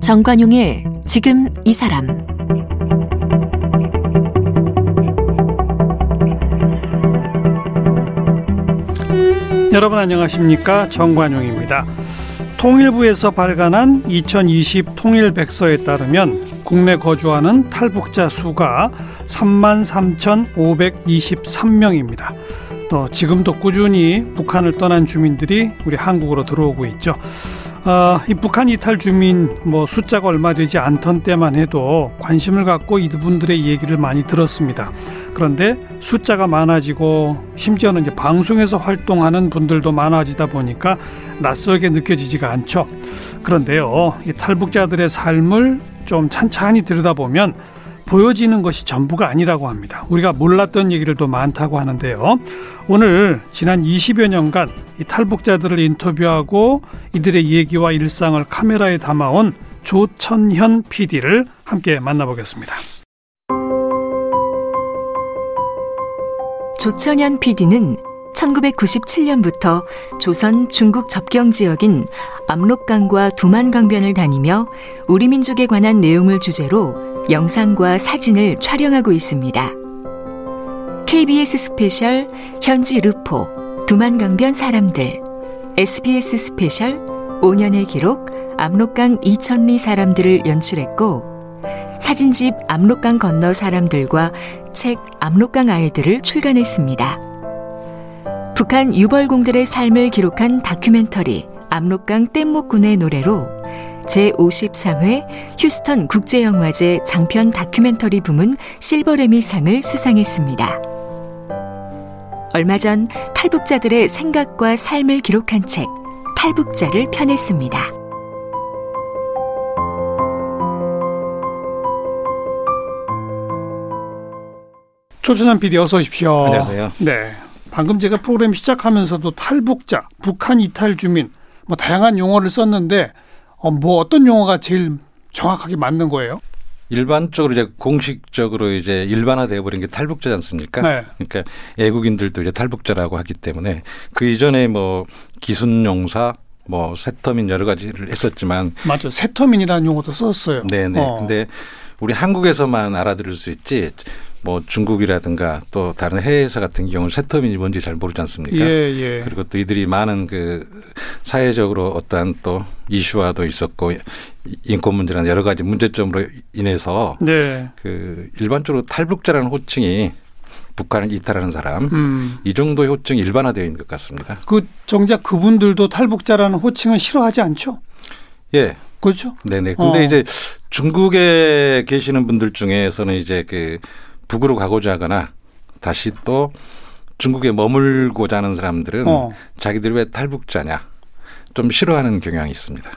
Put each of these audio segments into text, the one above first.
정관용의 지금 이 사람 여러분 안녕하십니까 정관용입니다. 통일부에서 발간한 2020 통일백서에 따르면 국내 거주하는 탈북자 수가 33,523명입니다. 또 지금도 꾸준히 북한을 떠난 주민들이 우리 한국으로 들어오고 있죠. 어, 이 북한 이탈 주민 뭐 숫자가 얼마 되지 않던 때만 해도 관심을 갖고 이분들의 얘기를 많이 들었습니다. 그런데 숫자가 많아지고 심지어는 이제 방송에서 활동하는 분들도 많아지다 보니까 낯설게 느껴지지가 않죠. 그런데요, 이 탈북자들의 삶을 좀 찬찬히 들여다보면 보여지는 것이 전부가 아니라고 합니다. 우리가 몰랐던 얘기들도 많다고 하는데요. 오늘 지난 20여 년간 이 탈북자들을 인터뷰하고 이들의 얘기와 일상을 카메라에 담아온 조천현 PD를 함께 만나보겠습니다. 조천현 PD는 1997년부터 조선 중국 접경 지역인 압록강과 두만강변을 다니며 우리 민족에 관한 내용을 주제로 영상과 사진을 촬영하고 있습니다. KBS 스페셜 현지 르포 두만강변 사람들 SBS 스페셜 5년의 기록 압록강 2천리 사람들을 연출했고 사진집 압록강 건너 사람들과 책 압록강 아이들을 출간했습니다. 북한 유벌공들의 삶을 기록한 다큐멘터리 압록강 뗏목꾼의 노래로 제53회 휴스턴 국제영화제 장편 다큐멘터리 부문 실버레미상을 수상했습니다. 얼마 전 탈북자들의 생각과 삶을 기록한 책 탈북자를 펴냈습니다. 조준환 PD 어서 오십시오. 안녕하세요. 네. 방금 제가 프로그램 시작하면서도 탈북자, 북한 이탈 주민 뭐 다양한 용어를 썼는데 어, 뭐 어떤 용어가 제일 정확하게 맞는 거예요? 일반적으로 이제 공식적으로 이제 일반화되어 버린 게 탈북자지 않습니까? 네. 그러니까 애국인들도 이제 탈북자라고 하기 때문에 그 이전에 뭐 기순용사 뭐 세터민 여러 가지를 했었지만 맞죠. 세터민이라는 용어도 썼어요. 네네. 어. 근데 우리 한국에서만 알아들을 수 있지 뭐 중국이라든가 또 다른 해외에서 같은 경우는 세터민이 뭔지 잘 모르지 않습니까? 예, 예. 그리고 또 이들이 많은 그 사회적으로 어떠한 또 이슈화도 있었고 인권 문제라는 여러 가지 문제점으로 인해서 네. 그 일반적으로 탈북자라는 호칭이 북한을 이탈하는 사람 음. 이 정도의 호칭이 일반화되어 있는 것 같습니다. 그 정작 그분들도 탈북자라는 호칭은 싫어하지 않죠? 예. 그렇죠? 네네. 근데 어. 이제 중국에 계시는 분들 중에서는 이제 그 북으로 가고자 하거나 다시 또 중국에 머물고자 하는 사람들은 어. 자기들이 왜 탈북자냐 좀 싫어하는 경향이 있습니다.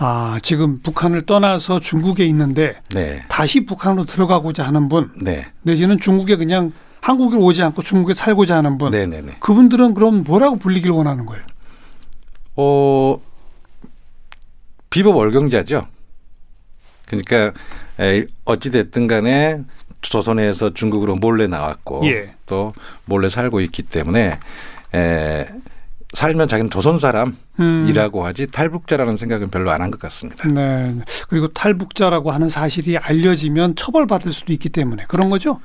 아, 지금 북한을 떠나서 중국에 있는데 네. 다시 북한으로 들어가고자 하는 분 네. 내지는 중국에 그냥 한국에 오지 않고 중국에 살고자 하는 분 네네네. 그분들은 그럼 뭐라고 불리기를 원하는 거예요? 어, 비법 월경자죠. 그러니까 에, 어찌 됐든 간에 조선에서 중국으로 몰래 나왔고 예. 또 몰래 살고 있기 때문에 에, 살면 자기는 조선 사람이라고 음. 하지 탈북자라는 생각은 별로 안 한 것 같습니다. 네. 그리고 탈북자라고 하는 사실이 알려지면 처벌받을 수도 있기 때문에 그런 거죠?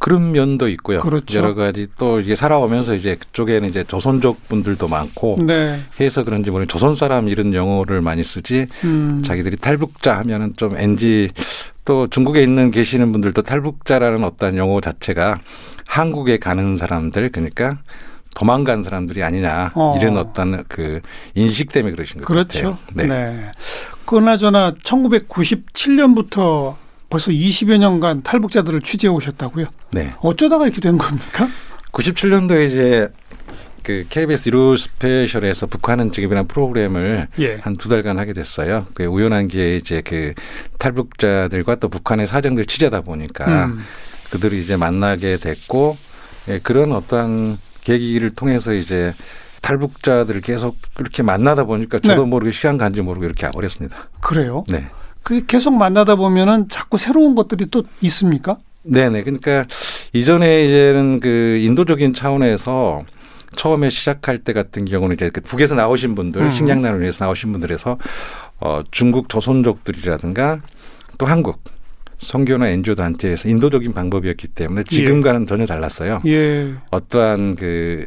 그런 면도 있고요. 그렇죠. 여러 가지 또 이게 살아오면서 이제 그쪽에는 이제 조선족 분들도 많고 네. 해서 그런지 모르는 조선 사람 이런 용어를 많이 쓰지 음. 자기들이 탈북자 하면은 좀 NG 또 중국에 있는 계시는 분들도 탈북자라는 어떤 용어 자체가 한국에 가는 사람들 그러니까 도망간 사람들이 아니냐 어. 이런 어떤 그 인식 때문에 그러신 것 그렇죠. 같아요. 네. 네. 그나저나 1997년부터 벌써 20여 년간 탈북자들을 취재해 오셨다고요? 네. 어쩌다가 이렇게 된 겁니까? 97년도에 이제 그 KBS 일요 스페셜에서 북한은 지금이라는 프로그램을 예. 한두 달간 하게 됐어요. 그 우연한 기회에 이제 그 탈북자들과 또 북한의 사정들 취재하다 보니까 음. 그들이 이제 만나게 됐고 예, 그런 어떠한 계기를 통해서 이제 탈북자들을 계속 이렇게 만나다 보니까 저도 네. 모르게 시간 간지 모르고 이렇게 와버렸습니다. 그래요? 네. 그 계속 만나다 보면은 자꾸 새로운 것들이 또 있습니까? 네네. 그러니까 이전에 이제는 그 인도적인 차원에서 처음에 시작할 때 같은 경우는 이제 그 북에서 나오신 분들, 음. 식량난을 위해서 나오신 분들에서 어 중국 조선족들이라든가 또 한국 선교나 엔지오 단체에서 인도적인 방법이었기 때문에 지금과는 전혀 달랐어요. 예. 어떠한 그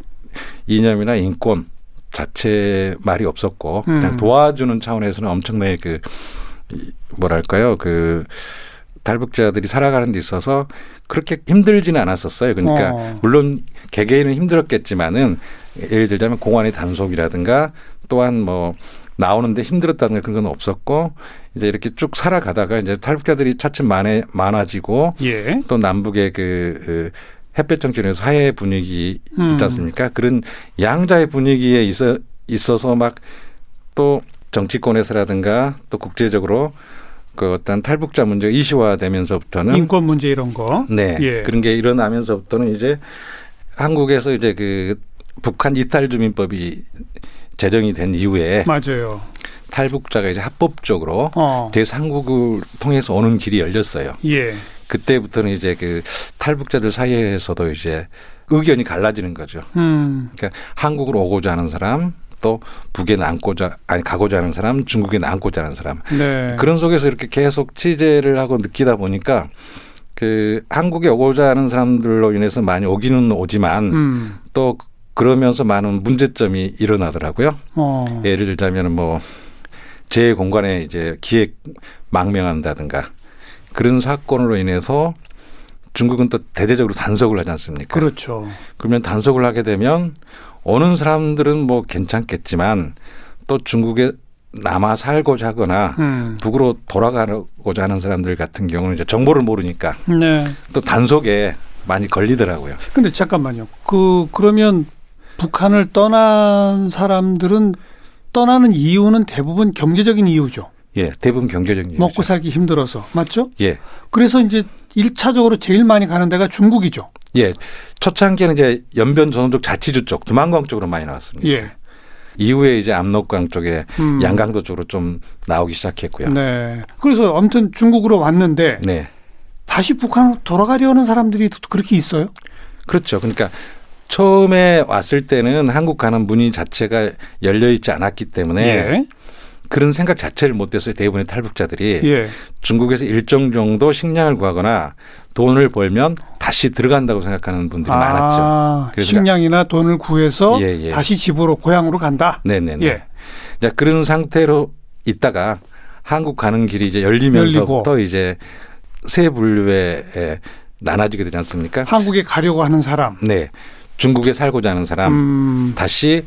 이념이나 인권 자체 말이 없었고 음. 그냥 도와주는 차원에서는 엄청나게 그 이- 뭐랄까요 그 탈북자들이 살아가는 데 있어서 그렇게 힘들지는 않았었어요. 그러니까 어. 물론 개개인은 힘들었겠지만은 예를 들자면 공안의 단속이라든가 또한 뭐 나오는데 힘들었다는 그런 건 없었고 이제 이렇게 쭉 살아가다가 이제 탈북자들이 차츰 많아, 많아지고 예. 또 남북의 그, 그 햇볕 정치에서 화해 분위기 음. 있지 않습니까? 그런 양자의 분위기에 있어 있어서 막 또 정치권에서라든가 또 국제적으로 그 어떤 탈북자 문제가 이슈화되면서부터는 인권 문제 이런 거. 네 예. 그런 게 일어나면서부터는 이제 한국에서 이제 그 북한 이탈 주민법이 제정이 된 이후에 맞아요. 탈북자가 이제 합법적으로 어. 제3국을 통해서 오는 길이 열렸어요. 예. 그때부터는 이제 그 탈북자들 사이에서도 이제 의견이 갈라지는 거죠. 음. 그러니까 한국으로 오고자 하는 사람, 또 북에 남고자 아니 가고자 하는 사람, 중국에 남고자 하는 사람. 네. 그런 속에서 이렇게 계속 취재를 하고 느끼다 보니까 그 한국에 오고자 하는 사람들로 인해서 많이 오기는 오지만 음. 또 그러면서 많은 문제점이 일어나더라고요. 어. 예를 들자면 뭐 제 공간에 이제 기획 망명한다든가 그런 사건으로 인해서 중국은 또 대대적으로 단속을 하지 않습니까? 그렇죠. 그러면 단속을 하게 되면 오는 사람들은 뭐 괜찮겠지만 또 중국에 남아 살고자 하거나 음. 북으로 돌아가고자 하는 사람들 같은 경우는 이제 정보를 모르니까 네. 또 단속에 많이 걸리더라고요. 근데 잠깐만요. 그 그러면 북한을 떠난 사람들은 떠나는 이유는 대부분 경제적인 이유죠. 예, 대부분 경제적인 이유죠. 먹고 살기 힘들어서. 맞죠? 예, 그래서 이제 일차적으로 제일 많이 가는 데가 중국이죠. 예. 초창기에는 이제 연변 전원족 자치주 쪽, 두만광 쪽으로 많이 나왔습니다. 예. 이후에 이제 압록강 쪽에 음. 양강도 쪽으로 좀 나오기 시작했고요. 네. 그래서 아무튼 중국으로 왔는데 네. 다시 북한으로 돌아가려는 사람들이 그렇게 있어요? 그렇죠. 그러니까 처음에 왔을 때는 한국 가는 문이 자체가 열려 있지 않았기 때문에 예. 그런 생각 자체를 못 했어요. 대부분의 탈북자들이 예. 중국에서 일정 정도 식량을 구하거나 돈을 벌면 다시 들어간다고 생각하는 분들이 많았죠. 아, 그래서 식량이나 돈을 구해서 예, 예. 다시 집으로 고향으로 간다. 네네네. 예. 자, 그런 상태로 있다가 한국 가는 길이 이제 열리면서부터 열리고. 이제 세 분류에 에, 나눠지게 되지 않습니까? 한국에 가려고 하는 사람. 네. 중국에 살고자 하는 사람, 음. 다시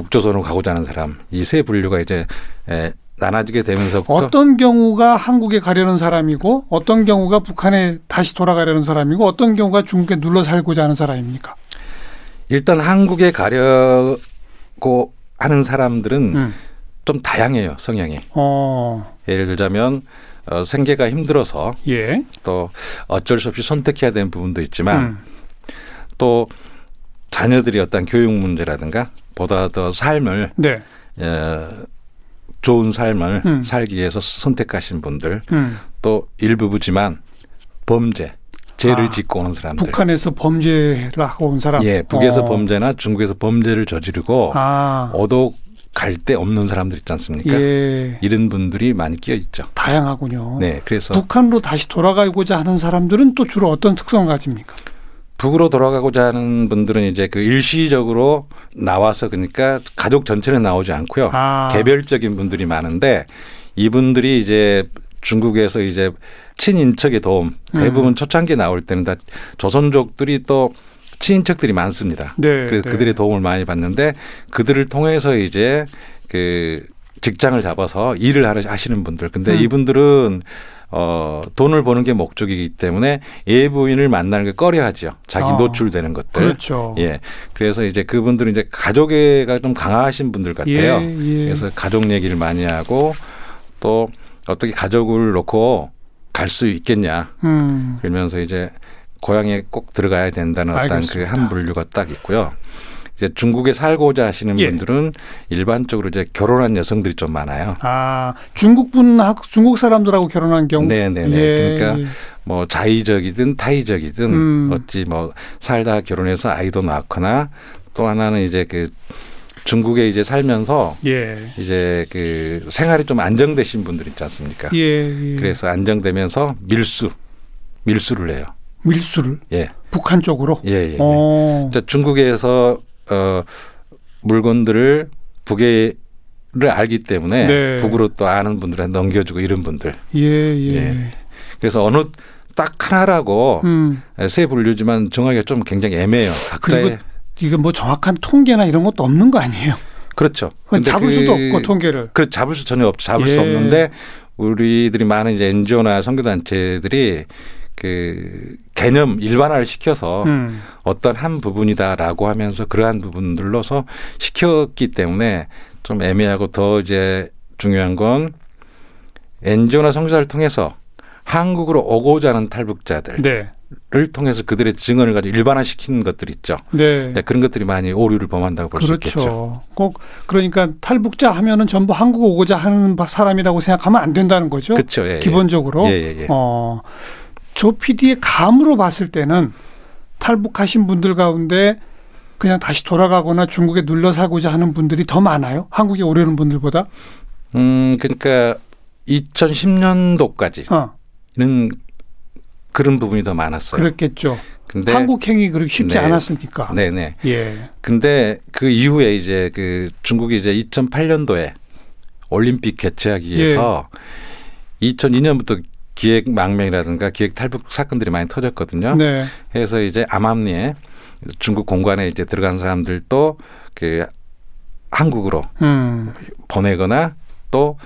북조선으로 가고자 하는 사람, 이 세 분류가 이제 에, 나눠지게 되면서부터 어떤 경우가 한국에 가려는 사람이고 어떤 경우가 북한에 다시 돌아가려는 사람이고 어떤 경우가 중국에 눌러 살고자 하는 사람입니까? 일단 한국에 가려고 하는 사람들은 음. 좀 다양해요 성향이. 어, 예를 들자면 어, 생계가 힘들어서 예. 또 어쩔 수 없이 선택해야 되는 부분도 있지만 음. 또 자녀들이 어떤 교육 문제라든가 보다 더 삶을 네. 어, 좋은 삶을 음. 살기 위해서 선택하신 분들 음. 또 일부지만 범죄 죄를 아, 짓고 오는 사람들 북한에서 범죄를 하고 온 사람. 예 북에서 어. 범죄나 중국에서 범죄를 저지르고 아, 오도 갈 데 없는 사람들 있지 않습니까? 예. 이런 분들이 많이 끼어 있죠. 다양하군요. 네, 그래서 북한으로 다시 돌아가고자 하는 사람들은 또 주로 어떤 특성을 가집니까? 북으로 돌아가고자 하는 분들은 이제 그 일시적으로 나와서 그러니까 가족 전체는 나오지 않고요. 아. 개별적인 분들이 많은데 이분들이 이제 중국에서 이제 친인척의 도움 대부분 음. 초창기에 나올 때는 다 조선족들이 또 친인척들이 많습니다. 네. 그래서 네. 그들의 도움을 많이 받는데 그들을 통해서 이제 그 직장을 잡아서 일을 하시는 분들. 근데 음. 이분들은 어 돈을 버는 게 목적이기 때문에 예부인을 만나는 게 꺼려하죠. 자기 아. 노출되는 것들. 그렇죠. 예. 그래서 이제 그분들은 이제 가족애가 좀 강하신 분들 같아요. 예, 예. 그래서 가족 얘기를 많이 하고 또 어떻게 가족을 놓고 갈 수 있겠냐. 음. 그러면서 이제 고향에 꼭 들어가야 된다는 어떤 그 알겠습니다. 한 분류가 딱 있고요. 이제 중국에 살고자 하시는 예. 분들은 일반적으로 이제 결혼한 여성들이 좀 많아요. 아 중국 분 중국 사람들하고 결혼한 경우. 네네네. 예, 그러니까 예. 뭐 자의적이든 타의적이든 음. 어찌 뭐 살다 결혼해서 아이도 낳거나 또 하나는 이제 그 중국에 이제 살면서 예. 이제 그 생활이 좀 안정되신 분들 있지 않습니까? 예, 예. 그래서 안정되면서 밀수 밀수를 해요. 밀수를 예. 북한 쪽으로. 예, 예. 예. 어. 자, 중국에서 어 물건들을 북에 를 알기 때문에 네. 북으로 또 아는 분들한테 넘겨주고 이런 분들. 예, 예. 예. 그래서 어느 딱 하나라고 음. 세 분류지만 정하기가 좀 굉장히 애매해요. 그리고 이게 뭐 정확한 통계나 이런 것도 없는 거 아니에요? 그렇죠. 잡을 그- 수도 없고 통계를. 그 잡을 수 전혀 없죠. 잡을 예. 수 없는데 우리들이 많은 이제 NGO나 선교단체들이 그 개념 일반화를 시켜서 음. 어떤 한 부분이다라고 하면서 그러한 부분들로서 시켰기 때문에 좀 애매하고 더 이제 중요한 건 NGO나 선교사를 통해서 한국으로 오고자 하는 탈북자들을 네. 통해서 그들의 증언을 가지고 일반화시킨 것들 있죠. 네. 네, 그런 것들이 많이 오류를 범한다고 볼수 있겠죠. 그렇죠. 꼭 그러니까 탈북자 하면은 전부 한국 오고자 하는 바- 사람이라고 생각하면 안 된다는 거죠. 그렇죠. 예, 예. 기본적으로. 예, 예, 예. 어, 조 PD의 감으로 봤을 때는 탈북하신 분들 가운데 그냥 다시 돌아가거나 중국에 눌러 살고자 하는 분들이 더 많아요. 한국에 오려는 분들보다. 음, 그러니까 2010년도까지는 어, 그런 부분이 더 많았어요. 그랬겠죠. 근데 한국행이 그렇게 쉽지 네. 않았으니까. 네네. 예. 근데 그 이후에 이제 그 중국이 이제 2008년도에 올림픽 개최하기 위해서 예. 2002년부터 기획 망명이라든가 기획 탈북 사건들이 많이 터졌거든요. 네. 그래서 이제 암암리에 중국 공관에 이제 들어간 사람들도 그 한국으로 음. 보내거나 또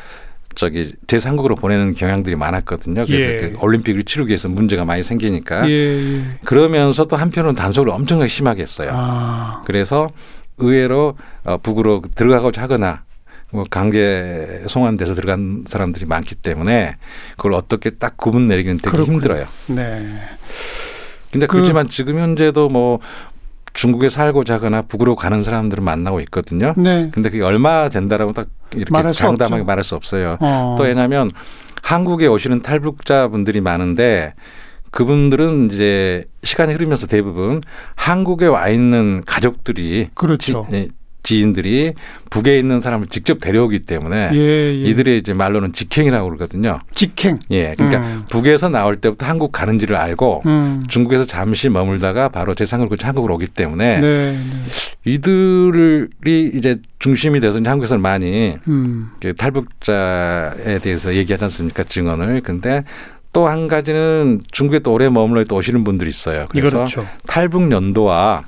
저기 제3국으로 보내는 경향들이 많았거든요. 그래서 예. 그 올림픽을 치르기 위해서 문제가 많이 생기니까 예, 예. 그러면서 또 한편으로는 단속을 엄청나게 심하게 했어요. 아. 그래서 의외로 어, 북으로 들어가고자 하거나 뭐 강제 송환돼서 들어간 사람들이 많기 때문에 그걸 어떻게 딱 구분 내리기는 되게 그렇군요. 힘들어요. 네. 근데 그- 그렇지만 지금 현재도 뭐 중국에 살고자 하거나 북으로 가는 사람들을 만나고 있거든요. 네. 근데 그게 얼마 된다라고 딱 이렇게 말할 수 장담하게. 말할 수 없어요. 어. 또 왜냐하면 한국에 오시는 탈북자분들이 많은데 그분들은 이제 시간이 흐르면서 대부분 한국에 와 있는 가족들이 그렇죠. 지, 예, 지인들이 북에 있는 사람을 직접 데려오기 때문에 예, 예. 이들의 이제 말로는 직행이라고 그러거든요. 직행. 예, 그러니까 음. 북에서 나올 때부터 한국 가는지를 알고 음. 중국에서 잠시 머물다가 바로 제3을 거쳐 한국으로 오기 때문에 네. 네. 이들이 이제 중심이 돼서 이제 한국에서는 많이 음. 그 탈북자에 대해서 얘기하지 않습니까 증언을 근데 또 한 가지는 중국에 또 오래 머물러 또 오시는 분들이 있어요. 그래서 그렇죠. 탈북 연도와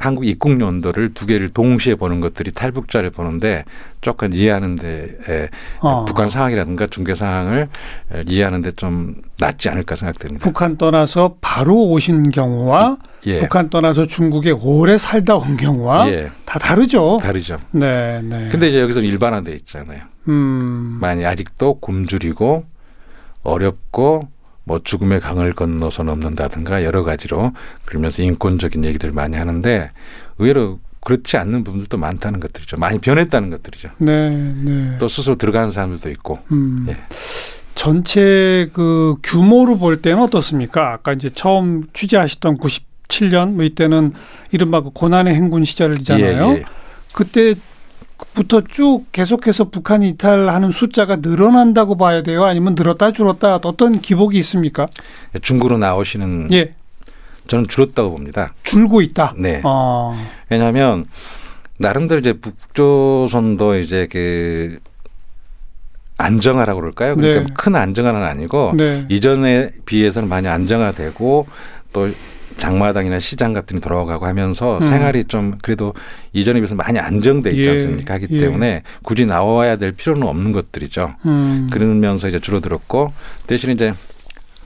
한국 입국 연도를 두 개를 동시에 보는 것들이 탈북자를 보는데 조금 이해하는데 에, 어. 북한 상황이라든가 중계 상황을 에, 이해하는데 좀 낫지 않을까 생각됩니다. 북한 떠나서 바로 오신 경우와 예, 북한 떠나서 중국에 오래 살다 온 경우와 예, 다 다르죠. 다르죠. 네, 네. 근데 이제 여기서 일반화돼 있잖아요. 음. 많이 아직도 굶주리고 어렵고 뭐 죽음의 강을 건너서 넘는다든가 여러 가지로 그러면서 인권적인 얘기들 많이 하는데 의외로 그렇지 않는 부분들도 많다는 것들이죠. 많이 변했다는 것들이죠. 네, 네. 또 스스로 들어가는 사람들도 있고. 음. 예. 전체 그 규모로 볼 때는 어떻습니까? 아까 이제 처음 취재하셨던 97년 뭐 이때는 이른바 그 고난의 행군 시절이잖아요. 예, 예. 그때 부터 쭉 계속해서 북한이 이탈하는 숫자가 늘어난다고 봐야 돼요? 아니면 늘었다 줄었다 어떤 기복이 있습니까? 중국으로 나오시는 예, 저는 줄었다고 봅니다. 줄고 있다. 네. 어, 왜냐하면 나름대로 이제 북조선도 이제 그 안정화라고 그럴까요? 그러니까 네. 큰 안정화는 아니고 네. 이전에 비해서는 많이 안정화되고 또 장마당이나 시장 같은 데 돌아가고 하면서 음. 생활이 좀 그래도 이전에 비해서 많이 안정돼 있지 예, 않습니까? 하기 예. 때문에 굳이 나와야 될 필요는 없는 것들이죠. 음. 그러면서 이제 줄어들었고 대신 이제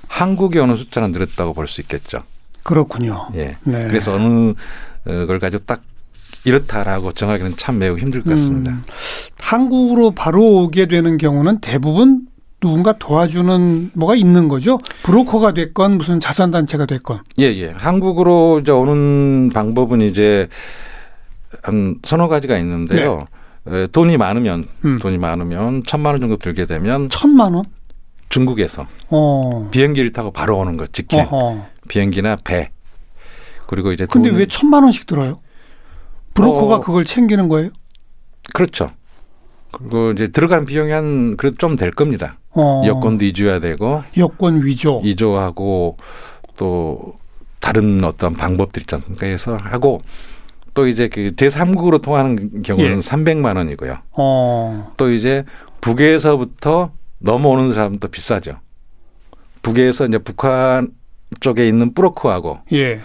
한국에 오는 숫자는 늘었다고 볼 수 있겠죠. 그렇군요. 예. 네. 그래서 어느 어, 걸 가지고 딱 이렇다라고 정하기는 참 매우 힘들 것 같습니다. 음, 한국으로 바로 오게 되는 경우는 대부분 누군가 도와주는 뭐가 있는 거죠. 브로커가 됐건 무슨 자선 단체가 됐건. 예, 예. 한국으로 이제 오는 방법은 이제 한 서너 가지가 있는데요. 에, 돈이 많으면 돈이 많으면 천만 원 정도 들게 되면 천만 원? 중국에서 어. 비행기를 타고 바로 오는 거 직행 어허. 비행기나 배 그리고 이제 근데 돈- 왜 천만 원씩 들어요? 브로커가 어. 그걸 챙기는 거예요? 그렇죠. 그리고 이제 들어간 비용이 한 그래도 좀 될 겁니다. 어. 여권도 잊어야 되고 여권 위조. 이조하고 또 다른 어떤 방법들 있지 않습니까? 해서 하고 또 이제 그 제3국으로 통하는 경우는 예. 300만 원이고요. 어. 또 이제 북에서부터 넘어오는 사람도 비싸죠. 북에서 이제 북한 쪽에 있는 브로커하고 예.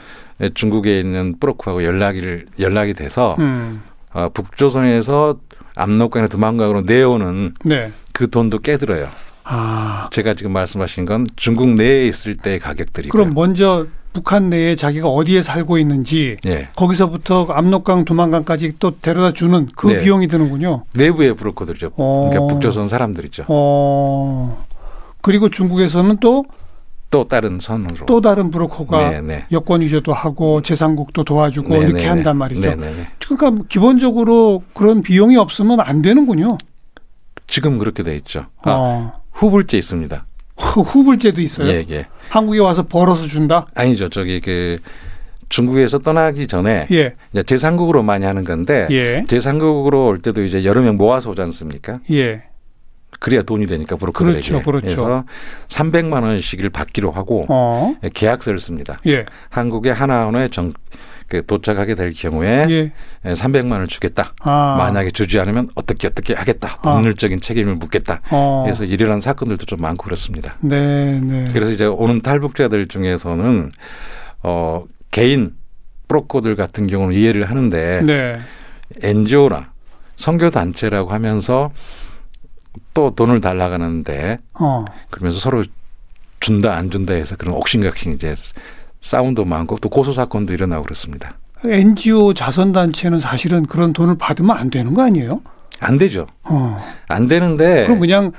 중국에 있는 브로커하고 연락이 연락이 돼서 음. 어, 북조선에서 압록강이나 두만강으로 내오는 네. 그 돈도 깨들어요. 아. 제가 지금 말씀하신 건 중국 내에 있을 때의 가격들이고요. 그럼 먼저 북한 내에 자기가 어디에 살고 있는지 예. 거기서부터 압록강, 두만강까지 또 데려다 주는 그 네. 비용이 드는군요. 내부의 브로커들이죠. 어. 그러니까 북조선 사람들이죠. 어. 그리고 중국에서는 또또또 다른 선으로. 다른 브로커가 네, 네. 여권 위조도 하고 재산국도 도와주고 네, 이렇게 네, 한단 네. 말이죠. 네, 네, 네. 그러니까 기본적으로 그런 비용이 없으면 안 되는군요. 지금 그렇게 돼 있죠. 아, 어. 후불제 있습니다. 후- 후불제도 있어요. 예, 예. 한국에 와서 벌어서 준다. 아니죠. 저기 그 중국에서 떠나기 전에 예, 이제 제3국으로 많이 하는 건데 예, 제3국으로 올 때도 이제 여러 명 모아서 오지 않습니까? 예. 그래야 돈이 되니까 브로커들에게. 그렇죠, 그렇죠. 그래서 300만 원씩을 받기로 하고 어, 계약서를 씁니다. 예, 한국의 하나원에 정, 그 도착하게 될 경우에 예. 300만 원을 주겠다. 아, 만약에 주지 않으면 어떻게 어떻게 하겠다. 아. 법률적인 책임을 묻겠다. 어, 그래서 일어난 사건들도 좀 많고 그렇습니다. 네, 네. 그래서 이제 오는 탈북자들 중에서는 어 개인 브로커들 같은 경우는 이해를 하는데 네, NGO나 선교 단체라고 하면서 또 돈을 달라 가는데 어, 그러면서 서로 준다 안 준다 해서 그런 옥신각신 이제 싸움도 많고 또 고소 사건도 일어나고 그렇습니다. NGO 자선 단체는 사실은 그런 돈을 받으면 안 되는 거 아니에요? 안 되죠. 어, 안 되는데 그럼 그냥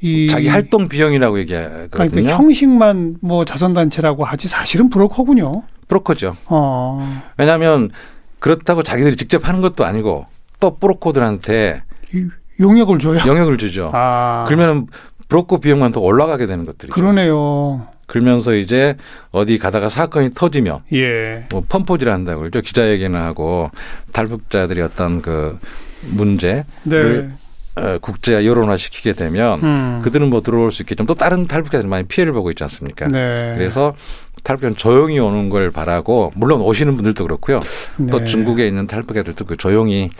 이 자기 활동 비용이라고 그러니까 얘기하거든요. 그 형식만 뭐 자선 단체라고 하지 사실은 브로커군요. 브로커죠. 어, 왜냐하면 그렇다고 자기들이 직접 하는 것도 아니고 또 브로커들한테 이- 용역을 줘요. 영역을 주죠. 아, 그러면 브로커 비용만 더 올라가게 되는 것들이죠. 그러네요. 그러면서 이제 어디 가다가 사건이 터지면 예, 뭐 펌포질 한다고 그러죠. 기자회견을 하고 탈북자들이 어떤 그 문제를 네, 어, 국제 여론화 시키게 되면 음, 그들은 뭐 들어올 수 있겠지만 또 다른 탈북자들이 많이 피해를 보고 있지 않습니까? 네, 그래서 탈북자는 조용히 오는 걸 바라고 물론 오시는 분들도 그렇고요. 또 네. 중국에 있는 탈북자들도 그 조용히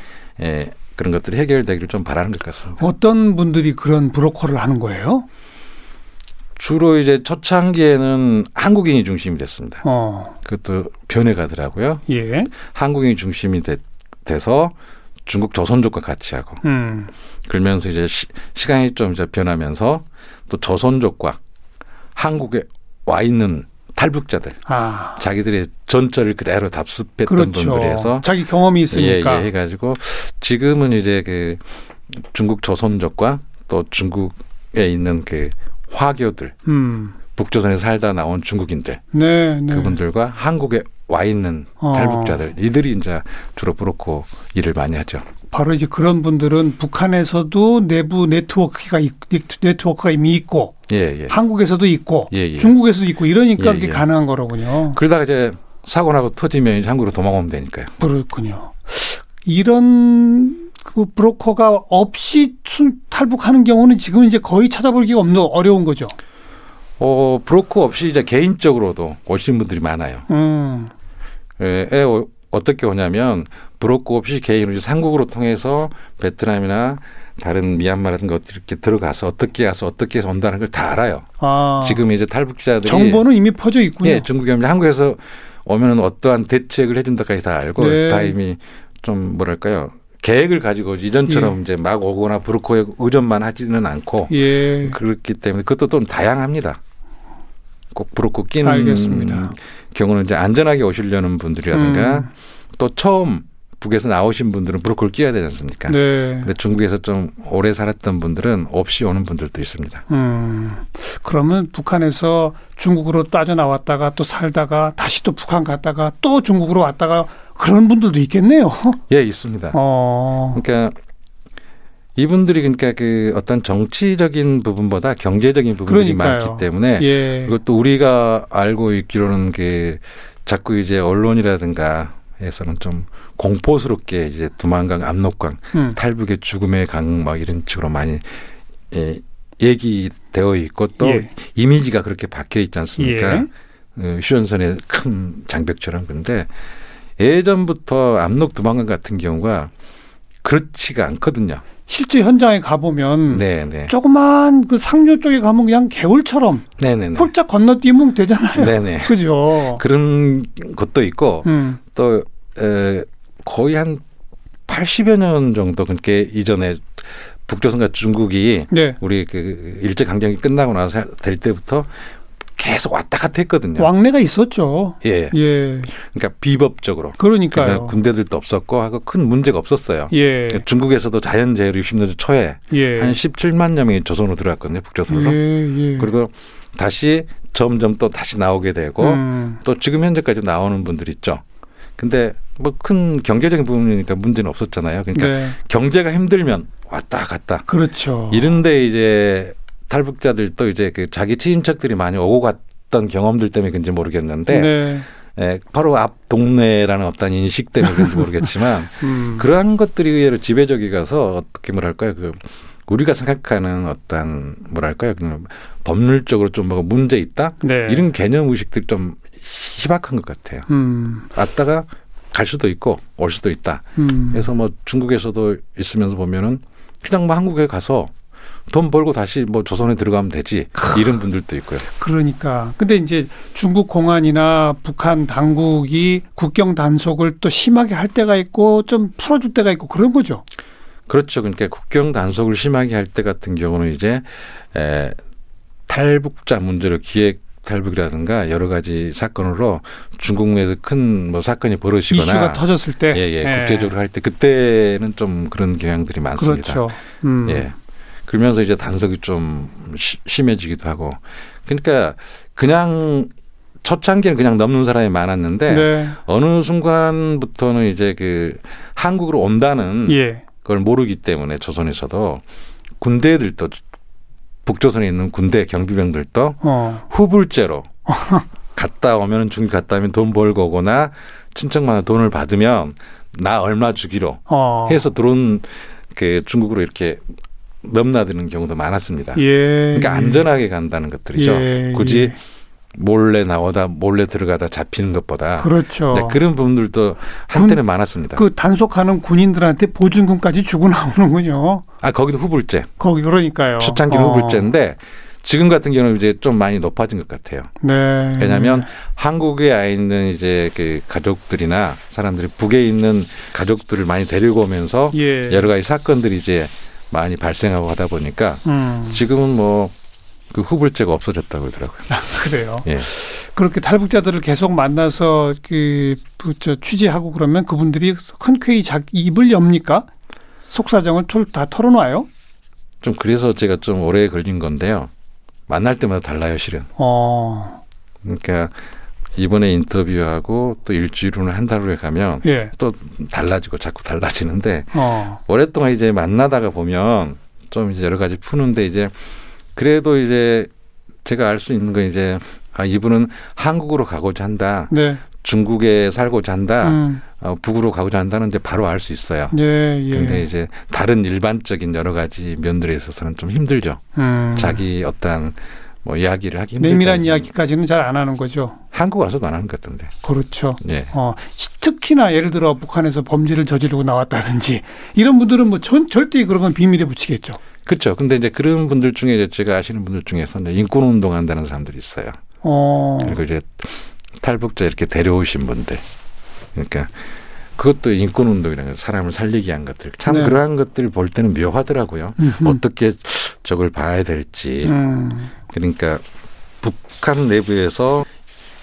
에, 그런 것들이 해결되기를 좀 바라는 것 같습니다. 어떤 분들이 그런 브로커를 하는 거예요? 주로 이제 초창기에는 한국인이 중심이 됐습니다. 어, 그것도 변해가더라고요. 예, 한국인이 중심이 돼, 돼서 중국 조선족과 같이 하고 음, 그러면서 이제 시, 시간이 좀 이제 변하면서 또 조선족과 한국에 와 있는 탈북자들 아, 자기들의 전철을 그대로 답습했던 그렇죠. 분들이 해서 자기 경험이 예, 있으니까. 예, 해가지고 지금은 이제 그 중국 조선족과 또 중국에 있는 그 화교들 음, 북조선에 살다 나온 중국인들 네, 네. 그분들과 한국에 와 있는 어. 탈북자들 이들이 이제 주로 브로커 일을 많이 하죠. 바로 이제 그런 분들은 북한에서도 내부 네트워크가 있, 네트워크가 이미 있고 예, 예. 한국에서도 있고 예, 예. 중국에서도 있고 이러니까 예, 이게 예. 가능한 거로군요. 그러다가 이제 사고 나고 터지면 한국으로 도망오면 되니까요. 그렇군요. 이런 그 브로커가 없이 순- 탈북하는 경우는 지금 이제 거의 찾아보기가 없는 어려운 거죠. 어, 브로커 없이 이제 개인적으로도 오시는 분들이 많아요. 음, 예, 에, 어, 어떻게 오냐면 브로커 없이 개인으로 이제 삼국으로 통해서 베트남이나 다른 미얀마 같은 것 이렇게 들어가서 어떻게 가서 어떻게 해서 온다는 걸 다 알아요. 아, 지금 이제 탈북자들이 정보는 이미 퍼져 있군요. 예, 중국에 오면 한국에서 오면은 어떠한 대책을 해준다까지 다 알고 네. 다 이미 좀 뭐랄까요 계획을 가지고 이전처럼 예. 이제 막 오거나 브로커에 의존만 하지는 않고 예, 그렇기 때문에 그것도 좀 다양합니다. 꼭 브로커 끼는 알겠습니다. 경우는 이제 안전하게 오시려는 분들이라든가 음, 또 처음 북에서 나오신 분들은 브로커를 끼워야 되지 않습니까? 네. 근데 중국에서 좀 오래 살았던 분들은 없이 오는 분들도 있습니다. 음, 그러면 북한에서 중국으로 따져 나왔다가 또 살다가 다시 또 북한 갔다가 또 중국으로 왔다가 그런 분들도 있겠네요. 예, 있습니다. 어. 그러니까 이분들이 그러니까 그 어떤 정치적인 부분보다 경제적인 부분들이 그러니까요. 많기 때문에 예. 이것도 우리가 알고 있기로는 그 자꾸 이제 언론이라든가 에서는 좀 공포스럽게 이제 두만강 압록강 음. 탈북의 죽음의 강 막 이런 식으로 많이 예, 얘기되어 있고 또 예. 이미지가 그렇게 박혀 있지 않습니까? 예. 어, 휴전선의 큰 장벽처럼 근데 예전부터 압록 두만강 같은 경우가 그렇지가 않거든요. 실제 현장에 가보면 네, 네, 조그만 그 상류 쪽에 가면 그냥 개울처럼 네, 네, 네, 홀짝 건너뛰면 되잖아요. 네, 네. 그죠? 그런 것도 있고 음. 또 에, 거의 한 80여 년 정도 그렇게 이전에 북조선과 중국이 네. 우리 그 일제 강점기 끝나고 나서 될 때부터 계속 왔다 갔다 했거든요. 왕래가 있었죠. 예. 예. 그러니까 비법적으로. 그러니까요. 그러니까 군대들도 없었고 하고 큰 문제가 없었어요. 예. 중국에서도 자연재해로 60년대 초에 예. 한 17만여 명이 조선으로 들어왔거든요. 북조선으로. 예. 예. 그리고 다시 점점 또 다시 나오게 되고 음. 또 지금 현재까지 나오는 분들 있죠. 근데 뭐 큰 경제적인 부분이니까 문제는 없었잖아요. 그러니까 네. 경제가 힘들면 왔다 갔다. 그렇죠. 이런데 이제 탈북자들도 이제 그 자기 친인척들이 많이 오고 갔던 경험들 때문에 그런지 모르겠는데 네. 예, 바로 앞 동네라는 어떤 인식 때문에 그런지 모르겠지만 음. 그러한 것들이 의외로 지배적이 가서 어떻게 뭐랄까요 그 우리가 생각하는 어떤 뭐랄까요 그 법률적으로 좀 뭐가 문제 있다 네. 이런 개념 의식들 좀 희박한 것 같아요. 음. 왔다가 갈 수도 있고 올 수도 있다. 음. 그래서 뭐 중국에서도 있으면서 보면은 그냥 뭐 한국에 가서 돈 벌고 다시 뭐 조선에 들어가면 되지 이런 분들도 있고요. 그러니까. 근데 이제 중국 공안이나 북한 당국이 국경 단속을 또 심하게 할 때가 있고 좀 풀어줄 때가 있고 그런 거죠. 그렇죠. 그러니까 국경 단속을 심하게 할 때 같은 경우는 이제 에, 탈북자 문제로 기획 탈북이라든가 여러 가지 사건으로 중국 내에서 큰 뭐 사건이 벌어지거나 이슈가 터졌을 때. 예, 예, 국제적으로 할 때 그때는 좀 그런 경향들이 많습니다. 그렇죠. 음. 예. 그러면서 이제 단속이 좀 시- 심해지기도 하고. 그러니까 그냥 초창기는 그냥 넘는 사람이 많았는데 네. 어느 순간부터는 이제 그 한국으로 온다는 예. 그걸 모르기 때문에 조선에서도 군대들도 북조선에 있는 군대 경비병들도 어. 후불제로 갔다 오면 중국 갔다 오면 돈 벌고 오거나 친척만에 돈을 받으면 나 얼마 주기로 어. 해서 들어온 그 중국으로 이렇게 넘나드는 경우도 많았습니다. 예. 그러니까 안전하게 간다는 것들이죠. 예, 굳이 예. 몰래 나오다 몰래 들어가다 잡히는 것보다 그렇죠. 네, 그런 부분들도 한때는 많았습니다. 그 단속하는 군인들한테 보증금까지 주고 나오는군요. 아 거기도 후불제, 거기 그러니까요. 초창기는 어. 후불제인데 지금 같은 경우는 이제 좀 많이 높아진 것 같아요. 네. 왜냐하면 한국에 와 있는 이제 그 가족들이나 사람들이 북에 있는 가족들을 많이 데리고 오면서 예. 여러 가지 사건들이 이제 많이 발생하고 하다 보니까 음. 지금은 뭐 그 후불제가 없어졌다고 그러더라고요. 아, 그래요. 예. 그렇게 탈북자들을 계속 만나서 그, 그, 저, 취재하고 그러면 그분들이 흔쾌히 자 입을 엽니까? 속사정을 털, 다 털어놔요? 좀 그래서 제가 좀 오래 걸린 건데요. 만날 때마다 달라요, 실은. 어, 그러니까 이번에 인터뷰하고 또 일주일 후나 한 달 후에 가면 예, 또 달라지고 자꾸 달라지는데 어, 오랫동안 이제 만나다가 보면 좀 이제 여러 가지 푸는데 이제 그래도 이제 제가 알 수 있는 건 이제 아 이분은 한국으로 가고자 한다. 네, 중국에 살고자 한다. 음, 어, 북으로 가고자 한다는 이제 바로 알 수 있어요. 예, 예. 근데 이제 다른 일반적인 여러 가지 면들에 있어서는 좀 힘들죠. 음, 자기 어떤 뭐 이야기를 하기 힘들다. 내밀한 이야기까지는 잘 안 하는 거죠. 한국 와서도 안 하는 것 같던데. 그렇죠. 예. 어, 시- 특히나 예를 들어 북한에서 범죄를 저지르고 나왔다든지 이런 분들은 뭐 전, 절대 그런 건 비밀에 붙이겠죠. 그렇죠. 근데 이제 그런 분들 중에 이제 제가 아시는 분들 중에서 이제 인권 운동한다는 사람들이 있어요. 어, 그리고 이제 탈북자 이렇게 데려오신 분들. 그러니까 그것도 인권 운동이라는 거 사람을 살리기 위한 것들. 참 네. 그러한 것들 볼 때는 묘하더라고요. 음흠. 어떻게 저걸 봐야 될지. 음, 그러니까 북한 내부에서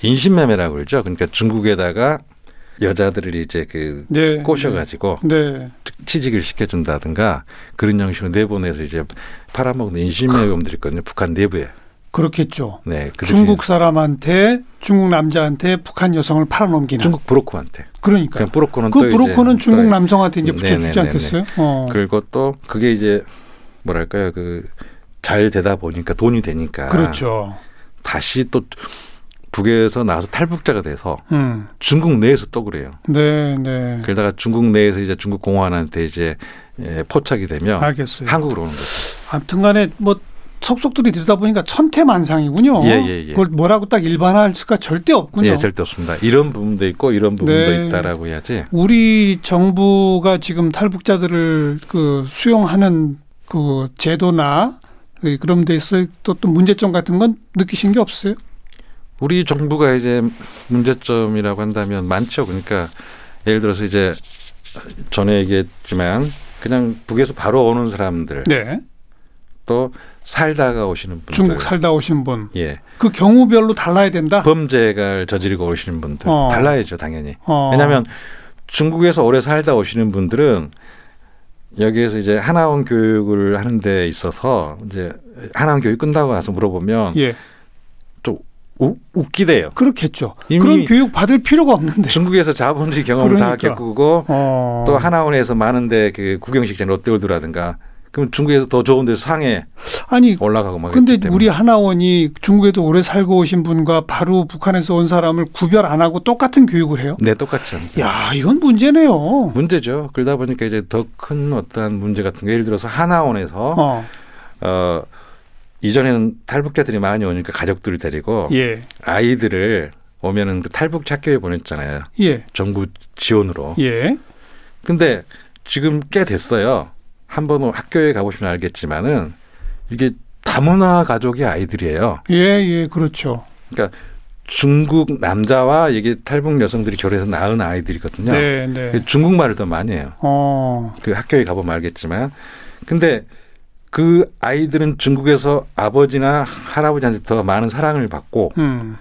인신매매라고 그러죠. 그러니까 중국에다가 여자들을 이제 그 네. 꼬셔가지고 네. 취직을 시켜준다든가 그런 형식으로 내보내서 이제 팔아먹는 인신매매범들이 있거든요. 북한 내부에. 그렇겠죠. 네, 그 중국 사람한테 중국 남자한테 북한 여성을 팔아넘기는. 중국 브로커한테. 그러니까. 그냥 브로커는 그또 브로커는 중국 또 남성한테 이제 붙여주지 네네네네. 않겠어요? 어. 그리고 또 그게 이제 뭐랄까요 그 잘 되다 보니까 돈이 되니까 그렇죠. 다시 또 북에서 나와서 탈북자가 돼서 음. 중국 내에서 또 그래요. 네, 네. 그러다가 중국 내에서 이제 중국 공안한테 이제 예, 포착이 되면 알겠어요. 한국으로 오는 거죠. 아무튼간에 뭐 속속들이 들다 보니까 천태만상이군요. 예, 예, 예. 그걸 뭐라고 딱 일반화할 수가 절대 없군요. 예, 절대 없습니다. 이런 부분도 있고 이런 부분도 네. 있다라고 해야지. 우리 정부가 지금 탈북자들을 그 수용하는 그 제도나 그 그런 데서 또, 또 문제점 같은 건 느끼신 게 없어요? 우리 정부가 이제 문제점이라고 한다면 많죠. 그러니까 예를 들어서 이제 전에 얘기했지만 그냥 북에서 바로 오는 사람들 네. 또 살다가 오시는 분들 중국 살다 오신 분. 예 그 경우별로 달라야 된다? 범죄를 저지르고 오시는 분들 어. 달라야죠 당연히 어. 왜냐하면 중국에서 오래 살다 오시는 분들은 여기에서 이제 하나원 교육을 하는 데 있어서 이제 하나원 교육 끝나고 나서 물어보면 예. 좀 우, 웃기대요. 그렇겠죠. 그런 교육 받을 필요가 없는데. 중국에서 자본주의 경험을 다 그러니까. 겪고 어. 또 하나원에서 많은데 그 구경식장 롯데월드라든가 그럼 중국에서 더 좋은 데서 상해 아니 올라가고 막 근데. 우리 하나원이 중국에도 오래 살고 오신 분과 바로 북한에서 온 사람을 구별 안 하고 똑같은 교육을 해요? 네 똑같죠. 야, 이건 문제네요. 문제죠. 그러다 보니까 이제 더 큰 어떠한 문제 같은 게 예를 들어서 하나원에서 어, 어, 이전에는 탈북자들이 많이 오니까 가족들을 데리고 예, 아이들을 오면은 그 탈북 학교에 보냈잖아요. 예, 정부 지원으로. 예, 근데 지금 꽤 됐어요. 한번 학교에 가보시면 알겠지만은 이게 다문화 가족의 아이들이에요. 예, 예, 그렇죠. 그러니까 중국 남자와 이게 탈북 여성들이 결혼해서 낳은 아이들이거든요. 네, 네. 중국 말을 더 많이 해요. 어, 그 학교에 가보면 알겠지만. 근데 그 아이들은 중국에서 아버지나 할아버지한테 더 많은 사랑을 받고 음,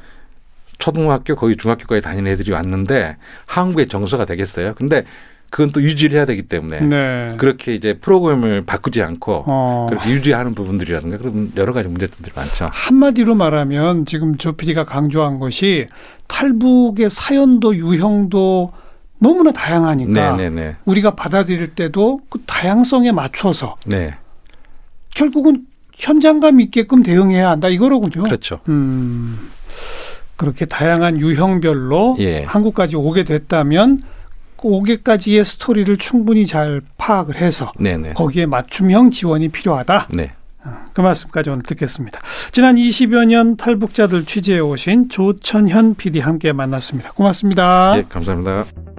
초등학교 거의 중학교까지 다니는 애들이 왔는데 한국의 정서가 되겠어요. 근데 그건 또 유지를 해야 되기 때문에 네. 그렇게 이제 프로그램을 바꾸지 않고 어, 그렇게 유지하는 부분들이라든가 그런 여러 가지 문제점들이 많죠. 한마디로 말하면 지금 조 PD가 강조한 것이 탈북의 사연도 유형도 너무나 다양하니까 네네네. 우리가 받아들일 때도 그 다양성에 맞춰서 네. 결국은 현장감 있게끔 대응해야 한다 이거로군요. 그렇죠. 음, 그렇게 다양한 유형별로 예. 한국까지 오게 됐다면 그 오게까지의 스토리를 충분히 잘 파악을 해서 네네. 거기에 맞춤형 지원이 필요하다. 네. 그 말씀까지 오늘 듣겠습니다. 지난 20여 년 탈북자들 취재해 오신 조천현 PD 함께 만났습니다. 고맙습니다. 예, 감사합니다.